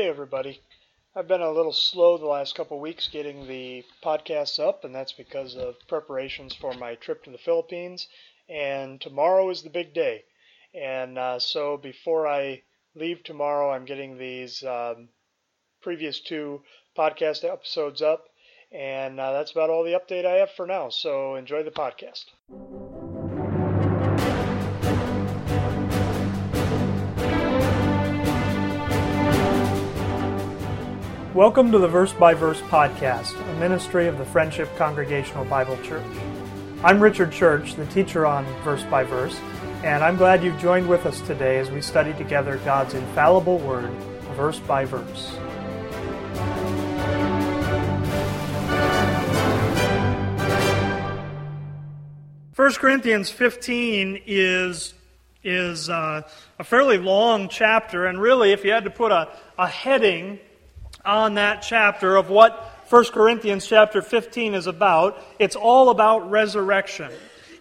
Hey, everybody. I've been a little slow the last couple of weeks getting the podcasts up, and that's because of preparations for my trip to the Philippines. And tomorrow is the big day. And uh, so before I leave tomorrow, I'm getting these um, previous two podcast episodes up. And uh, that's about all the update I have for now. So enjoy the podcast. Welcome to the Verse by Verse podcast, a ministry of the Friendship Congregational Bible Church. I'm Richard Church, the teacher on Verse by Verse, and I'm glad you've joined with us today as we study together God's infallible word, verse by verse. First Corinthians 15 is is uh, a fairly long chapter, and really, if you had to put a, a heading on that chapter of what 1 Corinthians chapter 15 is about. It's all about resurrection.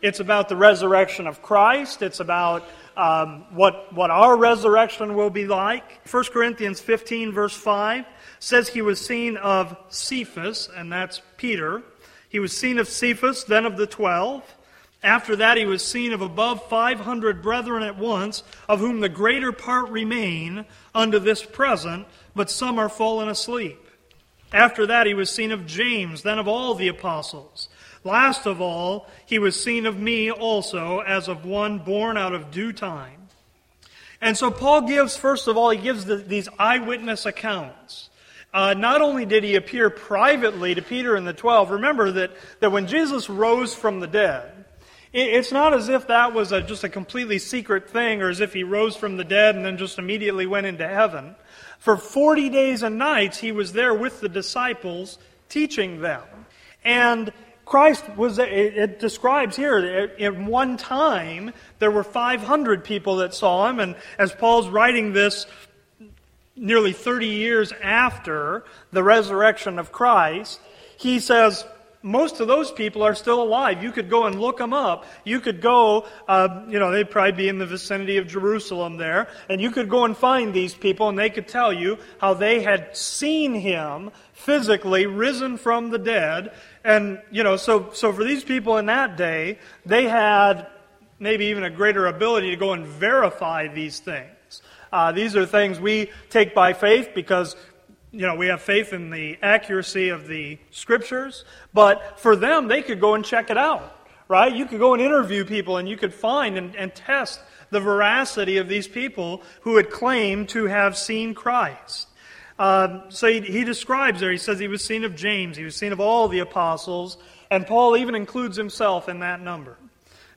It's about the resurrection of Christ. It's about um, what, what our resurrection will be like. 1 Corinthians 15, verse 5 says he was seen of Cephas, and that's Peter. He was seen of Cephas, then of the twelve. After that, he was seen of above 500 brethren at once, of whom the greater part remain unto this present, but some are fallen asleep. After that, he was seen of James, then of all the apostles. Last of all, he was seen of me also, as of one born out of due time. And so Paul gives, first of all, he gives the, these eyewitness accounts. Uh, not only did he appear privately to Peter and the twelve, remember that, that when Jesus rose from the dead, it's not as if that was a, just a completely secret thing or as if he rose from the dead and then just immediately went into heaven. For 40 days and nights, he was there with the disciples teaching them. And Christ was, it describes here, at one time, there were 500 people that saw him. And as Paul's writing this nearly 30 years after the resurrection of Christ, he says, most of those people are still alive. You could go and look them up. You could go, uh, you know, they'd probably be in the vicinity of Jerusalem there, and you could go and find these people, and they could tell you how they had seen him physically risen from the dead. And, you know, so, so for these people in that day, they had maybe even a greater ability to go and verify these things. Uh, these are things we take by faith because you know, we have faith in the accuracy of the scriptures, but for them, they could go and check it out, right? You could go and interview people and you could find and, and test the veracity of these people who had claimed to have seen Christ. Um, so he, he describes there, he says he was seen of James, he was seen of all the apostles, and Paul even includes himself in that number.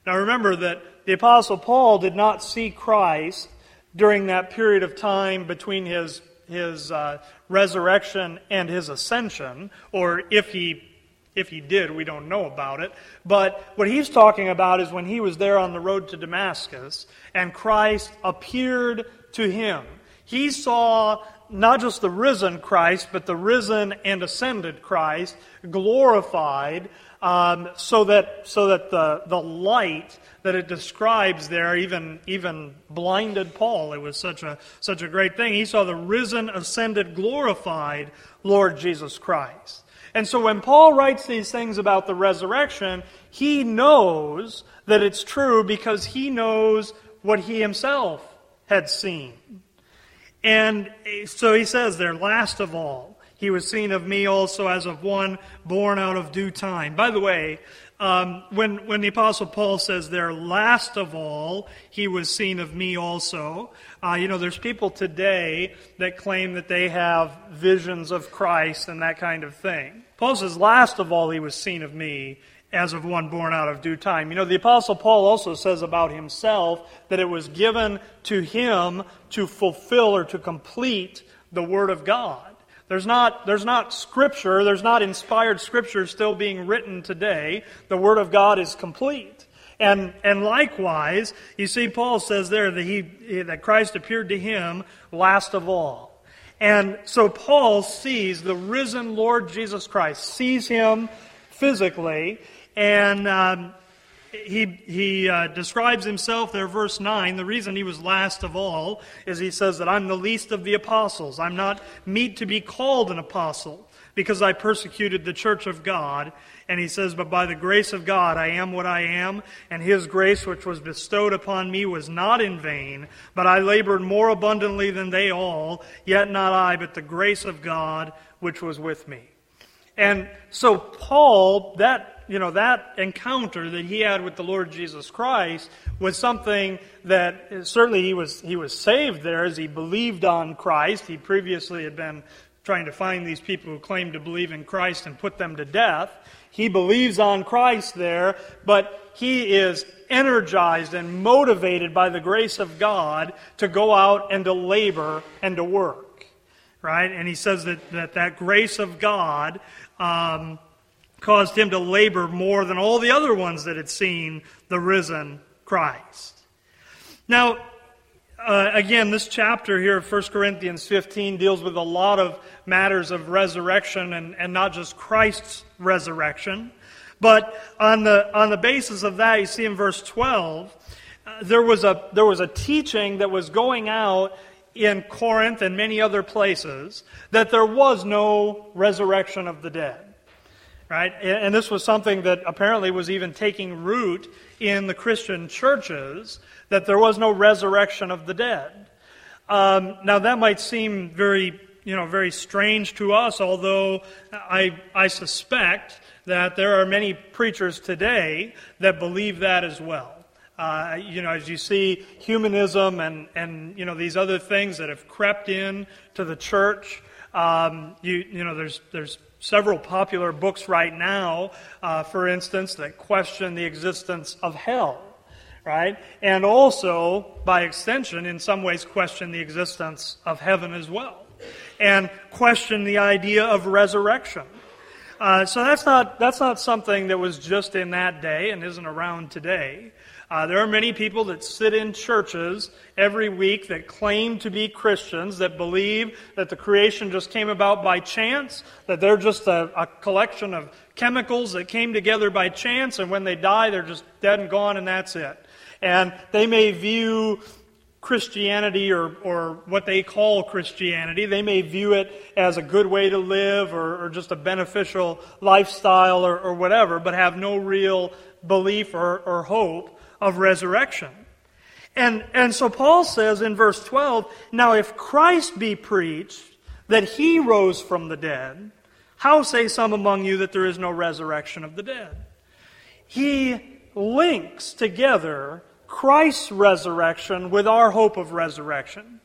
Now remember that the apostle Paul did not see Christ during that period of time between his his uh, resurrection and his ascension, or if he if he did, we don't know about it. But what he's talking about is when he was there on the road to Damascus and Christ appeared to him. He saw not just the risen Christ, but the risen and ascended Christ glorified um, so that, so that the, the light that it describes there even, even blinded Paul. It was such a, such a great thing. He saw the risen, ascended, glorified Lord Jesus Christ. And so when Paul writes these things about the resurrection, he knows that it's true because he knows what he himself had seen. And so he says there, last of all, he was seen of me also as of one born out of due time. By the way, um, when, when the Apostle Paul says there, last of all, he was seen of me also, uh, you know, there's people today that claim that they have visions of Christ and that kind of thing. Paul says, last of all, he was seen of me as of one born out of due time. You know, the Apostle Paul also says about himself that it was given to him to fulfill or to complete the Word of God. There's not, there's not scripture, there's not inspired scripture still being written today. The Word of God is complete. And, and likewise, you see, Paul says there that, he, that Christ appeared to him last of all. And so Paul sees the risen Lord Jesus Christ, sees him physically, and um, he, he uh, describes himself there, verse 9. The reason he was last of all is he says that I'm the least of the apostles. I'm not meet to be called an apostle because I persecuted the church of God. And he says, But by the grace of God I am what I am, and his grace which was bestowed upon me was not in vain, but I labored more abundantly than they all, yet not I, but the grace of God which was with me. And so Paul, that you know, that encounter that he had with the Lord Jesus Christ was something that certainly he was he was saved there as he believed on Christ. He previously had been trying to find these people who claimed to believe in Christ and put them to death. He believes on Christ there, but he is energized and motivated by the grace of God to go out and to labor and to work. Right? And he says that that, that grace of God um, caused him to labor more than all the other ones that had seen the risen Christ. Now, uh, again, this chapter here of 1 Corinthians 15 deals with a lot of matters of resurrection and, and not just Christ's resurrection. But on the, on the basis of that, you see in verse 12, uh, there, was a, there was a teaching that was going out in Corinth and many other places that there was no resurrection of the dead right? And this was something that apparently was even taking root in the Christian churches, that there was no resurrection of the dead. Um, now, that might seem very, you know, very strange to us, although I, I suspect that there are many preachers today that believe that as well. Uh, you know, as you see humanism and, and, you know, these other things that have crept in to the church, um, you, you know, there's, there's several popular books right now, uh, for instance, that question the existence of hell, right? And also, by extension, in some ways, question the existence of heaven as well, and question the idea of resurrection. Uh, so that's not that's not something that was just in that day and isn't around today. Uh, there are many people that sit in churches every week that claim to be Christians, that believe that the creation just came about by chance, that they're just a, a, collection of chemicals that came together by chance, and when they die, they're just dead and gone, and that's it. And they may view Christianity or, or what they call Christianity, they may view it as a good way to live or, or just a beneficial lifestyle or, or whatever, but have no real belief or, or hope of resurrection. And, and so Paul says in verse 12, Now if Christ be preached that he rose from the dead, how say some among you that there is no resurrection of the dead? He links together Christ's resurrection with our hope of resurrection.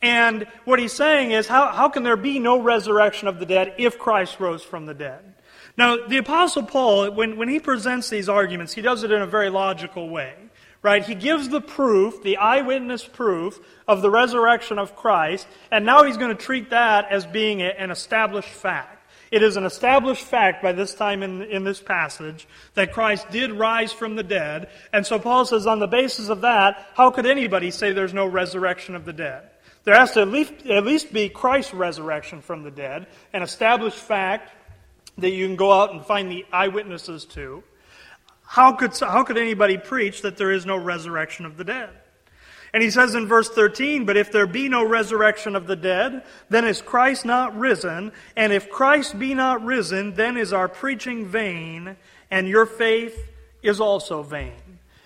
And what he's saying is, how, how can there be no resurrection of the dead if Christ rose from the dead? Now, the Apostle Paul, when, when he presents these arguments, he does it in a very logical way. Right? He gives the proof, the eyewitness proof of the resurrection of Christ, and now he's going to treat that as being a, an established fact. It is an established fact by this time in, in this passage that Christ did rise from the dead. And so Paul says, on the basis of that, how could anybody say there's no resurrection of the dead? There has to at least, at least be Christ's resurrection from the dead, an established fact that you can go out and find the eyewitnesses to. How could, how could anybody preach that there is no resurrection of the dead? And he says in verse 13, But if there be no resurrection of the dead, then is Christ not risen? And if Christ be not risen, then is our preaching vain, and your faith is also vain.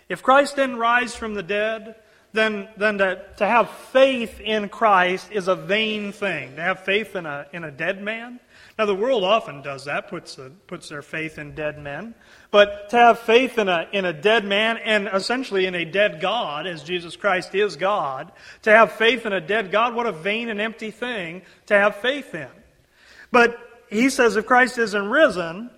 If Christ didn't rise from the dead, then, then to, to have faith in Christ is a vain thing. To have faith in a, in a dead man now, the world often does that, puts, a, puts their faith in dead men. But to have faith in a, in a dead man and essentially in a dead God, as Jesus Christ is God, to have faith in a dead God, what a vain and empty thing to have faith in. But he says if Christ isn't risen,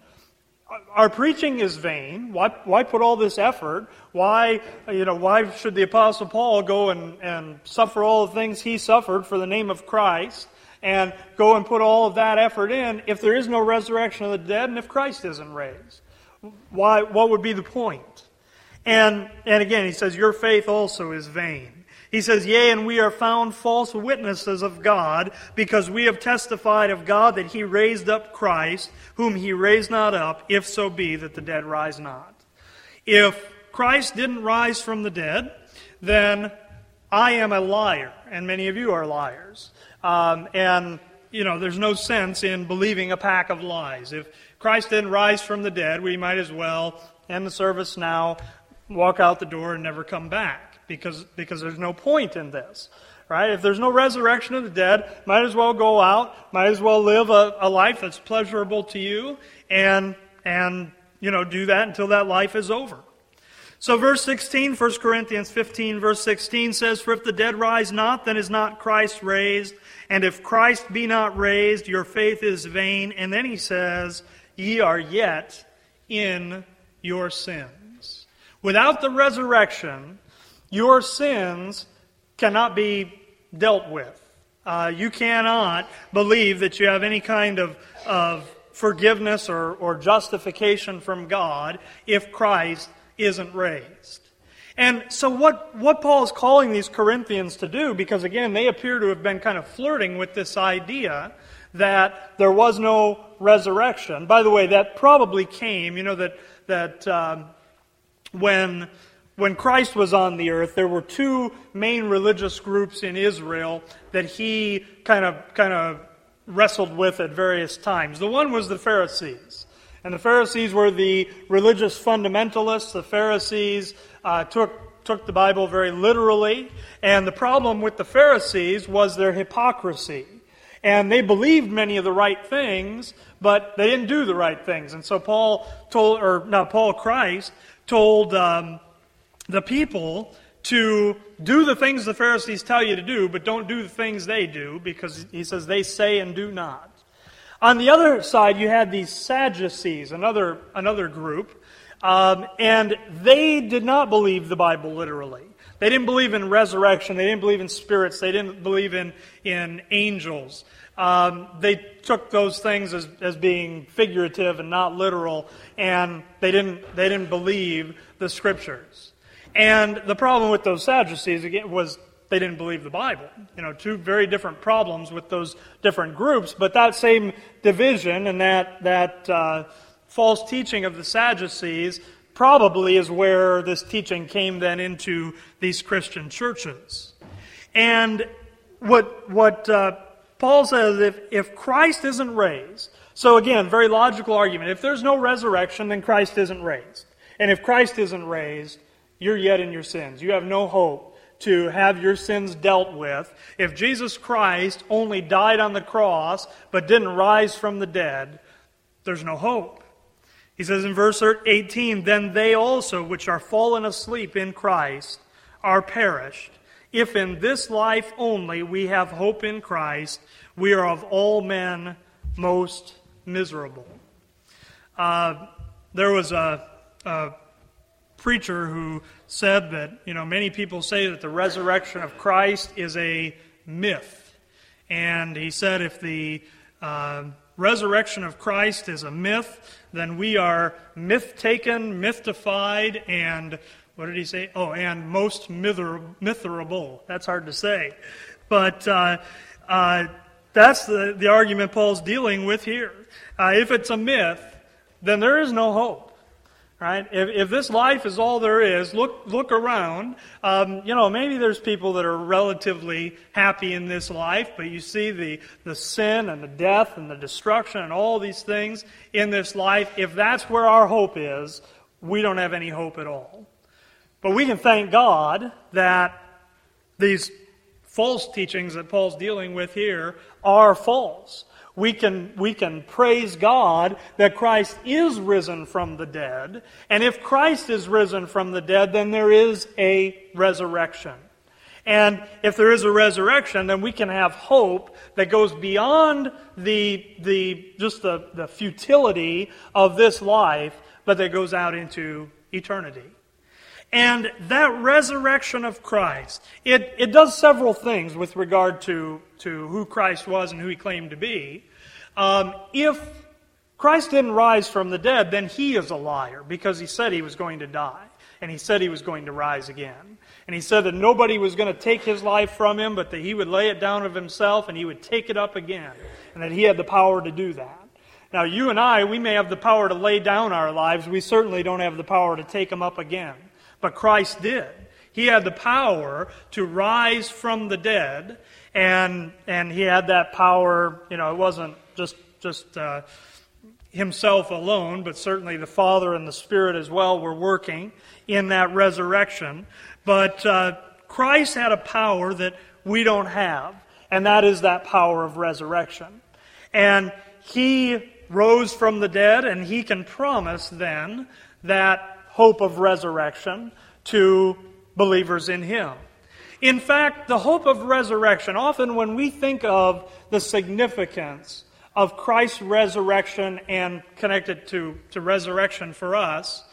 our preaching is vain. Why, why put all this effort? Why, you know, why should the Apostle Paul go and, and suffer all the things he suffered for the name of Christ? And go and put all of that effort in if there is no resurrection of the dead and if Christ isn't raised? Why, what would be the point? And, and again, he says, Your faith also is vain. He says, Yea, and we are found false witnesses of God, because we have testified of God that he raised up Christ, whom he raised not up, if so be that the dead rise not. If Christ didn't rise from the dead, then I am a liar, and many of you are liars. Um, and, you know, there's no sense in believing a pack of lies. If Christ didn't rise from the dead, we might as well end the service now, walk out the door, and never come back because, because there's no point in this. Right? If there's no resurrection of the dead, might as well go out, might as well live a, a life that's pleasurable to you, and, and, you know, do that until that life is over. So, verse 16, 1 Corinthians 15, verse 16 says, For if the dead rise not, then is not Christ raised. And if Christ be not raised, your faith is vain. And then he says, Ye are yet in your sins. Without the resurrection, your sins cannot be dealt with. Uh, you cannot believe that you have any kind of, of forgiveness or, or justification from God if Christ isn't raised. And so, what, what Paul is calling these Corinthians to do, because again, they appear to have been kind of flirting with this idea that there was no resurrection. By the way, that probably came, you know, that, that um, when when Christ was on the earth, there were two main religious groups in Israel that he kind of, kind of wrestled with at various times. The one was the Pharisees. And the Pharisees were the religious fundamentalists. The Pharisees uh, took, took the Bible very literally. And the problem with the Pharisees was their hypocrisy. And they believed many of the right things, but they didn't do the right things. And so Paul told, or not Paul, Christ told um, the people to do the things the Pharisees tell you to do, but don't do the things they do, because he says they say and do not. On the other side, you had these Sadducees, another, another group, um, and they did not believe the Bible literally. They didn't believe in resurrection. They didn't believe in spirits. They didn't believe in, in angels. Um, they took those things as, as being figurative and not literal, and they didn't, they didn't believe the scriptures. And the problem with those Sadducees again was they didn't believe the Bible. You know, two very different problems with those different groups, but that same division and that that uh, false teaching of the Sadducees probably is where this teaching came then into these Christian churches. And what what uh, Paul says if if Christ isn't raised, so again, very logical argument. If there's no resurrection, then Christ isn't raised, and if Christ isn't raised you're yet in your sins. You have no hope to have your sins dealt with. If Jesus Christ only died on the cross but didn't rise from the dead, there's no hope. He says in verse 18, Then they also, which are fallen asleep in Christ, are perished. If in this life only we have hope in Christ, we are of all men most miserable. Uh, there was a, a preacher who said that, you know, many people say that the resurrection of Christ is a myth. And he said if the uh, resurrection of Christ is a myth, then we are myth taken, mythified, and what did he say? Oh, and most mitherable. That's hard to say. But uh, uh, that's the, the argument Paul's dealing with here. Uh, if it's a myth, then there is no hope. Right? If, if this life is all there is, look, look around. Um, you know, maybe there's people that are relatively happy in this life, but you see the, the sin and the death and the destruction and all these things in this life. If that's where our hope is, we don't have any hope at all. But we can thank God that these false teachings that Paul's dealing with here are false we can, we can praise God that Christ is risen from the dead. And if Christ is risen from the dead, then there is a resurrection. And if there is a resurrection, then we can have hope that goes beyond the, the, just the, the futility of this life, but that goes out into eternity. And that resurrection of Christ, it, it does several things with regard to, to who Christ was and who he claimed to be. Um, if Christ didn't rise from the dead, then he is a liar because he said he was going to die. And he said he was going to rise again. And he said that nobody was going to take his life from him, but that he would lay it down of himself and he would take it up again. And that he had the power to do that. Now, you and I, we may have the power to lay down our lives. We certainly don't have the power to take them up again. But Christ did. He had the power to rise from the dead, and, and he had that power, you know, it wasn't just, just uh, himself alone, but certainly the Father and the Spirit as well were working in that resurrection. But uh, Christ had a power that we don't have, and that is that power of resurrection. And he rose from the dead, and he can promise then that hope of resurrection to believers in him. In fact, the hope of resurrection, often when we think of the significance of Christ's resurrection and connected to, to resurrection for us,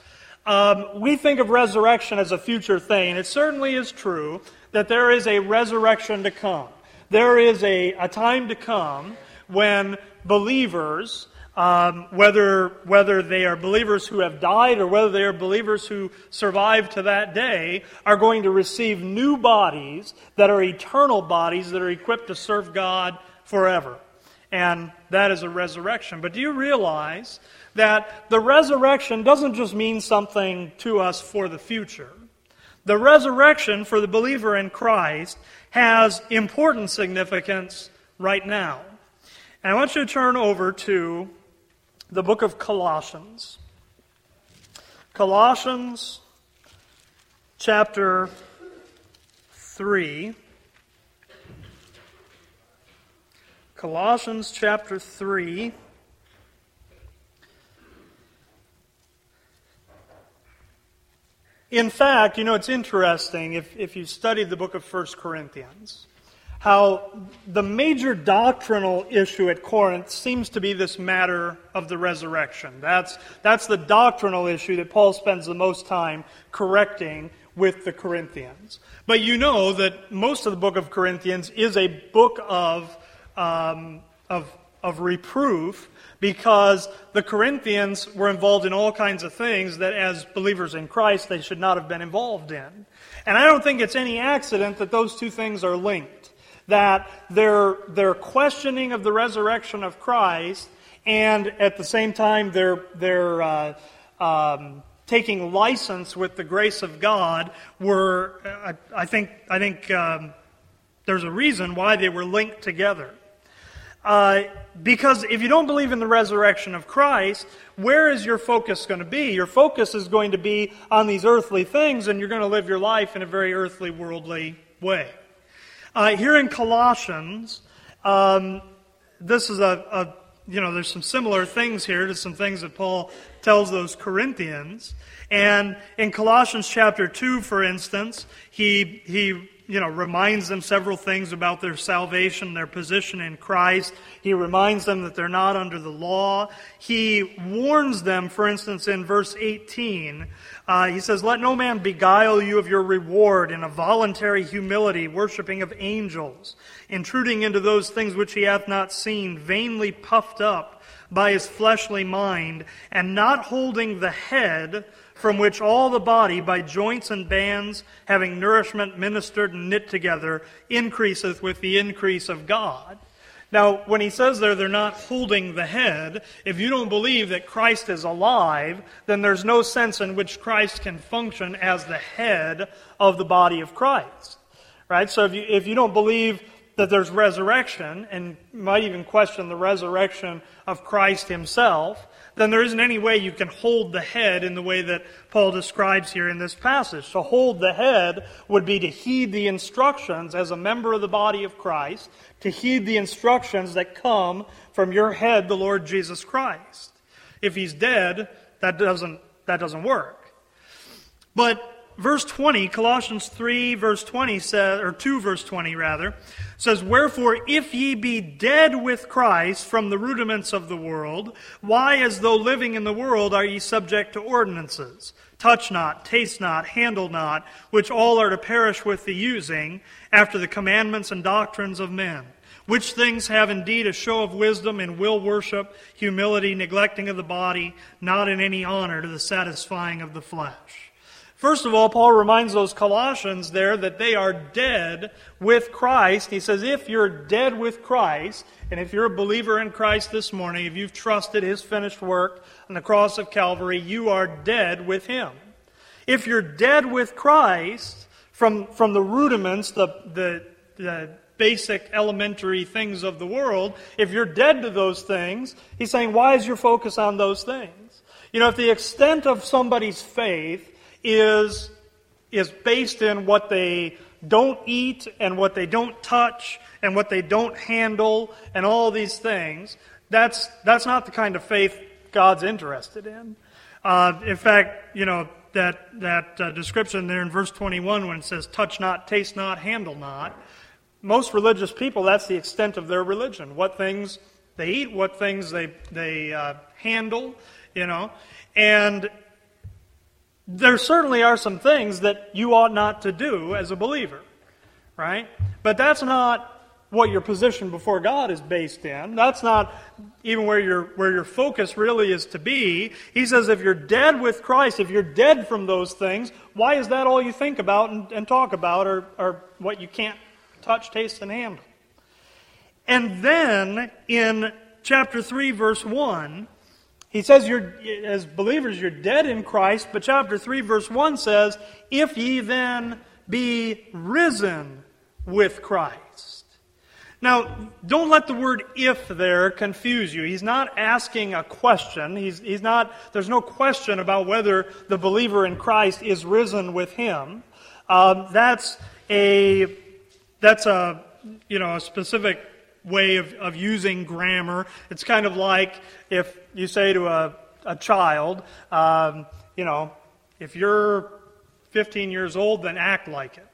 um, we think of resurrection as a future thing. It certainly is true that there is a resurrection to come. There is a, a time to come when believers, um, whether, whether they are believers who have died or whether they are believers who survive to that day, are going to receive new bodies that are eternal bodies that are equipped to serve God forever. And that is a resurrection. But do you realize that the resurrection doesn't just mean something to us for the future? The resurrection for the believer in Christ has important significance right now. And I want you to turn over to the book of Colossians. Colossians chapter 3. Colossians chapter 3. In fact, you know, it's interesting if, if you studied the book of 1 Corinthians, how the major doctrinal issue at Corinth seems to be this matter of the resurrection. That's, that's the doctrinal issue that Paul spends the most time correcting with the Corinthians. But you know that most of the book of Corinthians is a book of um, of, of reproof because the Corinthians were involved in all kinds of things that, as believers in Christ, they should not have been involved in. And I don't think it's any accident that those two things are linked. That their, their questioning of the resurrection of Christ and at the same time their, their uh, um, taking license with the grace of God were, I, I think, I think um, there's a reason why they were linked together. Uh, because if you don't believe in the resurrection of Christ, where is your focus going to be? Your focus is going to be on these earthly things, and you're going to live your life in a very earthly, worldly way. Uh, here in Colossians, um, this is a, a, you know, there's some similar things here to some things that Paul tells those Corinthians. And in Colossians chapter 2, for instance, he, he you know, reminds them several things about their salvation, their position in Christ. He reminds them that they're not under the law. He warns them, for instance, in verse 18, uh, he says, Let no man beguile you of your reward in a voluntary humility, worshiping of angels, intruding into those things which he hath not seen, vainly puffed up by his fleshly mind, and not holding the head from which all the body, by joints and bands, having nourishment ministered and knit together, increaseth with the increase of God. Now, when he says there they're not holding the head, if you don't believe that Christ is alive, then there's no sense in which Christ can function as the head of the body of Christ. Right? So if you, if you don't believe that there's resurrection, and might even question the resurrection of Christ himself, then there isn't any way you can hold the head in the way that Paul describes here in this passage. To hold the head would be to heed the instructions as a member of the body of Christ, to heed the instructions that come from your head, the Lord Jesus Christ. If he's dead, that doesn't, that doesn't work. But verse 20, Colossians 3, verse 20 says, or 2, verse 20 rather, says, Wherefore, if ye be dead with Christ from the rudiments of the world, why, as though living in the world, are ye subject to ordinances? Touch not, taste not, handle not, which all are to perish with the using, after the commandments and doctrines of men. Which things have indeed a show of wisdom and will worship, humility, neglecting of the body, not in any honor to the satisfying of the flesh. First of all, Paul reminds those Colossians there that they are dead with Christ. He says, if you're dead with Christ, and if you're a believer in Christ this morning, if you've trusted his finished work on the cross of Calvary, you are dead with him. If you're dead with Christ from, from the rudiments, the, the, the basic elementary things of the world, if you're dead to those things, he's saying, why is your focus on those things? You know, if the extent of somebody's faith is, is based in what they don't eat and what they don't touch and what they don't handle and all these things, that's, that's not the kind of faith God's interested in. Uh, in fact, you know, that, that uh, description there in verse 21 when it says, touch not, taste not, handle not, most religious people, that's the extent of their religion. What things they eat, what things they, they uh, handle, you know. And there certainly are some things that you ought not to do as a believer, right? But that's not what your position before God is based in. That's not even where your, where your focus really is to be. He says if you're dead with Christ, if you're dead from those things, why is that all you think about and, and talk about or, or what you can't touch, taste, and handle? And then in chapter 3, verse 1, he says, you're, as believers, you're dead in Christ, but chapter 3, verse 1 says, If ye then be risen with Christ. Now, don't let the word if there confuse you. He's not asking a question. He's, he's not, there's no question about whether the believer in Christ is risen with him. Um, that's a, that's a, you know, a specific way of, of using grammar. It's kind of like if you say to a, a child, um, you know, if you're 15 years old, then act like it,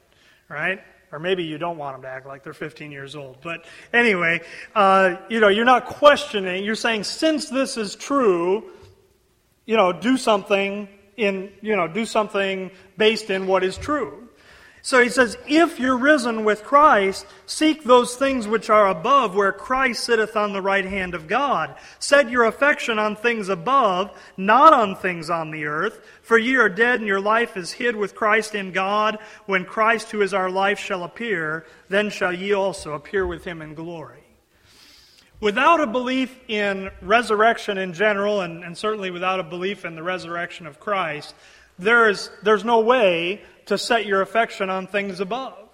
right? Or maybe you don't want them to act like they're 15 years old. But anyway, uh, you know, you're not questioning. You're saying, since this is true, you know, do something in, you know, do something based in what is true. So he says, If you're risen with Christ, seek those things which are above, where Christ sitteth on the right hand of God. Set your affection on things above, not on things on the earth. For ye are dead, and your life is hid with Christ in God. When Christ, who is our life, shall appear, then shall ye also appear with him in glory. Without a belief in resurrection in general, and, and certainly without a belief in the resurrection of Christ, there is, there's no way to set your affection on things above.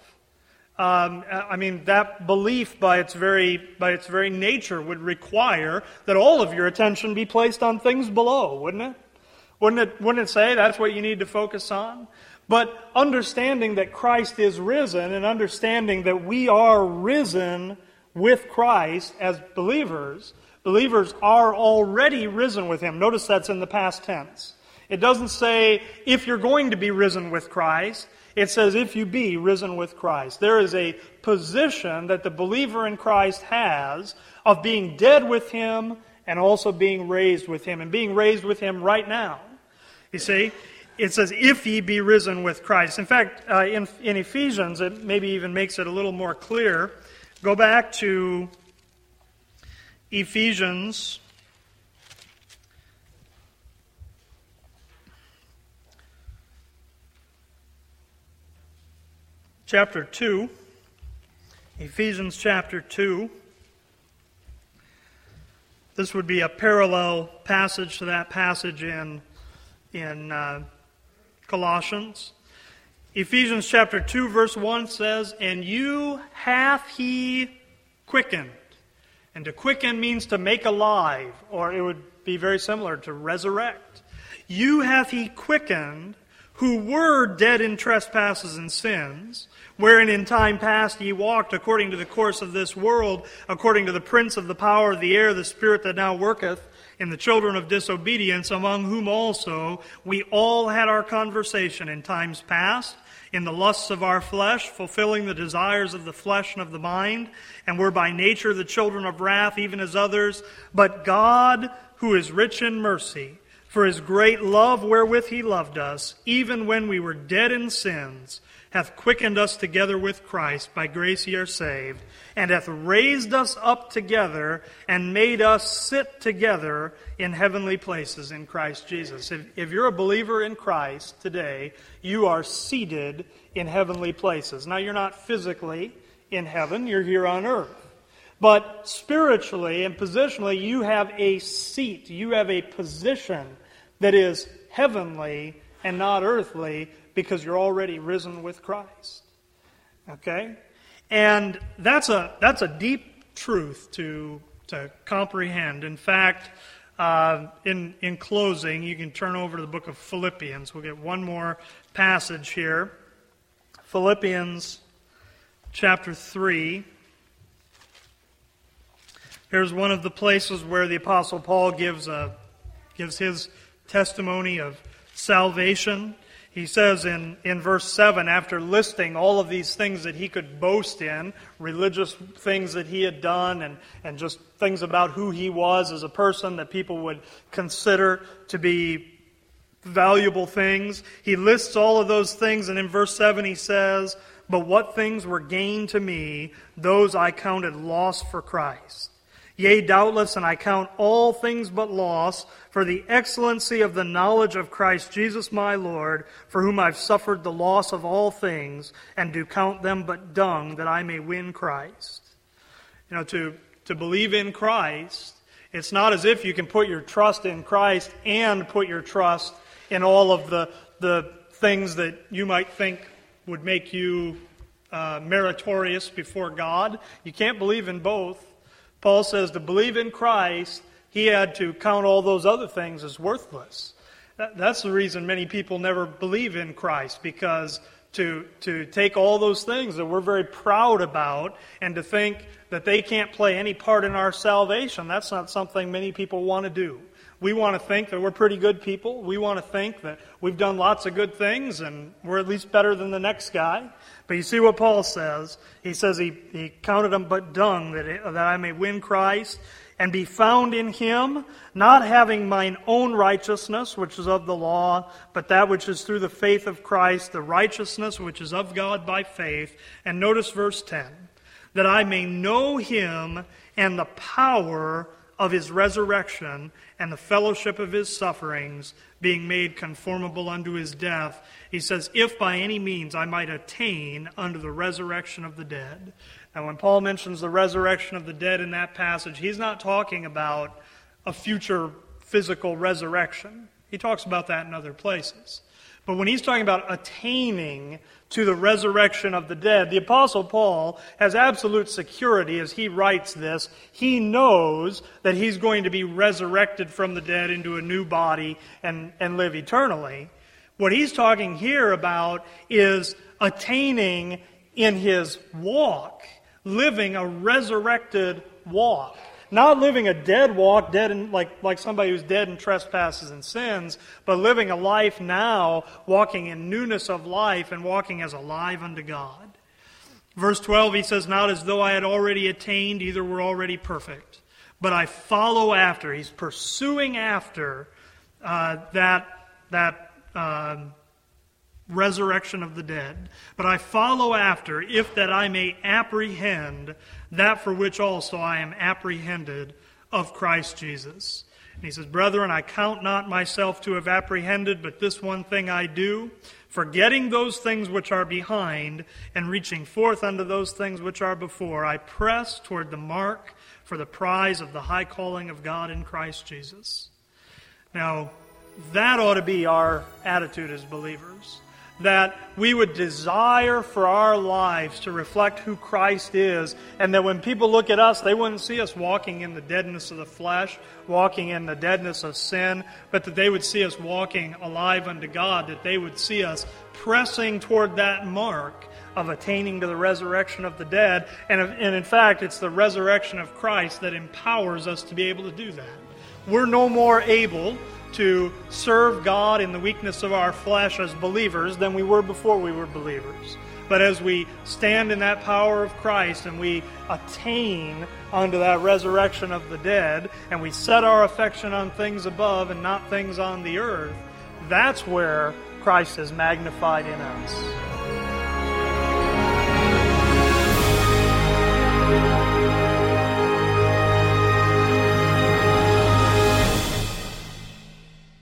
Um, I mean, that belief by its, very, by its very nature would require that all of your attention be placed on things below, wouldn't it? Wouldn't it, wouldn't it say that's what you need to focus on? But understanding that Christ is risen and understanding that we are risen with Christ as believers, believers are already risen with Him. Notice that's in the past tense. It doesn't say if you're going to be risen with Christ. It says if you be risen with Christ. There is a position that the believer in Christ has of being dead with Him and also being raised with Him, and being raised with Him right now. You see? It says, if ye be risen with Christ. In fact, uh, in, in Ephesians, it maybe even makes it a little more clear. Go back to Ephesians chapter 2, Ephesians chapter 2. This would be a parallel passage to that passage in, in uh, Colossians. Ephesians chapter 2, verse 1 says, And you hath he quickened. And to quicken means to make alive, or it would be very similar to resurrect. You hath he quickened who were dead in trespasses and sins wherein in time past ye walked according to the course of this world, according to the prince of the power of the air, the spirit that now worketh in the children of disobedience, among whom also we all had our conversation in times past, in the lusts of our flesh, fulfilling the desires of the flesh and of the mind, and were by nature the children of wrath, even as others. But God, who is rich in mercy, for his great love wherewith he loved us, even when we were dead in sins, hath quickened us together with Christ. By grace ye are saved, and hath raised us up together and made us sit together in heavenly places in Christ Jesus. If, if you're a believer in Christ today, you are seated in heavenly places. Now, you're not physically in heaven, you're here on earth. But spiritually and positionally, you have a seat, you have a position that is heavenly and not earthly because you're already risen with Christ. Okay? And that's a, that's a deep truth to, to comprehend. In fact, uh, in, in closing, you can turn over to the book of Philippians. We'll get one more passage here. Philippians chapter 3. Here's one of the places where the Apostle Paul gives, a, gives his testimony of salvation. He says in, in verse 7, after listing all of these things that he could boast in, religious things that he had done, and, and just things about who he was as a person that people would consider to be valuable things, he lists all of those things, and in verse 7 he says, But what things were gain to me, those I counted loss for Christ. Yea, doubtless, and I count all things but loss for the excellency of the knowledge of Christ Jesus my Lord, for whom I've suffered the loss of all things, and do count them but dung, that I may win Christ. You know, to, to believe in Christ, it's not as if you can put your trust in Christ and put your trust in all of the, the things that you might think would make you uh, meritorious before God. You can't believe in both. Paul says to believe in Christ, he had to count all those other things as worthless. That's the reason many people never believe in Christ, because to, to take all those things that we're very proud about and to think that they can't play any part in our salvation, that's not something many people want to do. We want to think that we're pretty good people. We want to think that we've done lots of good things and we're at least better than the next guy. But you see what Paul says. He says he, he counted them but dung that, it, that I may win Christ and be found in him, not having mine own righteousness, which is of the law, but that which is through the faith of Christ, the righteousness which is of God by faith. And notice verse 10 that I may know him and the power of his resurrection and the fellowship of his sufferings, being made conformable unto his death. He says, If by any means I might attain unto the resurrection of the dead. Now, when Paul mentions the resurrection of the dead in that passage, he's not talking about a future physical resurrection. He talks about that in other places. But when he's talking about attaining to the resurrection of the dead, the Apostle Paul has absolute security as he writes this. He knows that he's going to be resurrected from the dead into a new body and, and live eternally. What he's talking here about is attaining in his walk, living a resurrected walk. Not living a dead walk, dead in, like, like somebody who's dead in trespasses and sins, but living a life now, walking in newness of life and walking as alive unto God. Verse 12, he says, Not as though I had already attained, either were already perfect, but I follow after. He's pursuing after uh, that, that uh, resurrection of the dead. But I follow after, if that I may apprehend that for which also I am apprehended of Christ Jesus. And he says, Brethren, I count not myself to have apprehended, but this one thing I do, forgetting those things which are behind, and reaching forth unto those things which are before, I press toward the mark for the prize of the high calling of God in Christ Jesus. Now, that ought to be our attitude as believers that we would desire for our lives to reflect who Christ is, and that when people look at us, they wouldn't see us walking in the deadness of the flesh, walking in the deadness of sin, but that they would see us walking alive unto God, that they would see us pressing toward that mark of attaining to the resurrection of the dead. And, and in fact, it's the resurrection of Christ that empowers us to be able to do that. We're no more able to serve God in the weakness of our flesh as believers than we were before we were believers. But as we stand in that power of Christ and we attain unto that resurrection of the dead, and we set our affection on things above and not things on the earth, that's where Christ is magnified in us.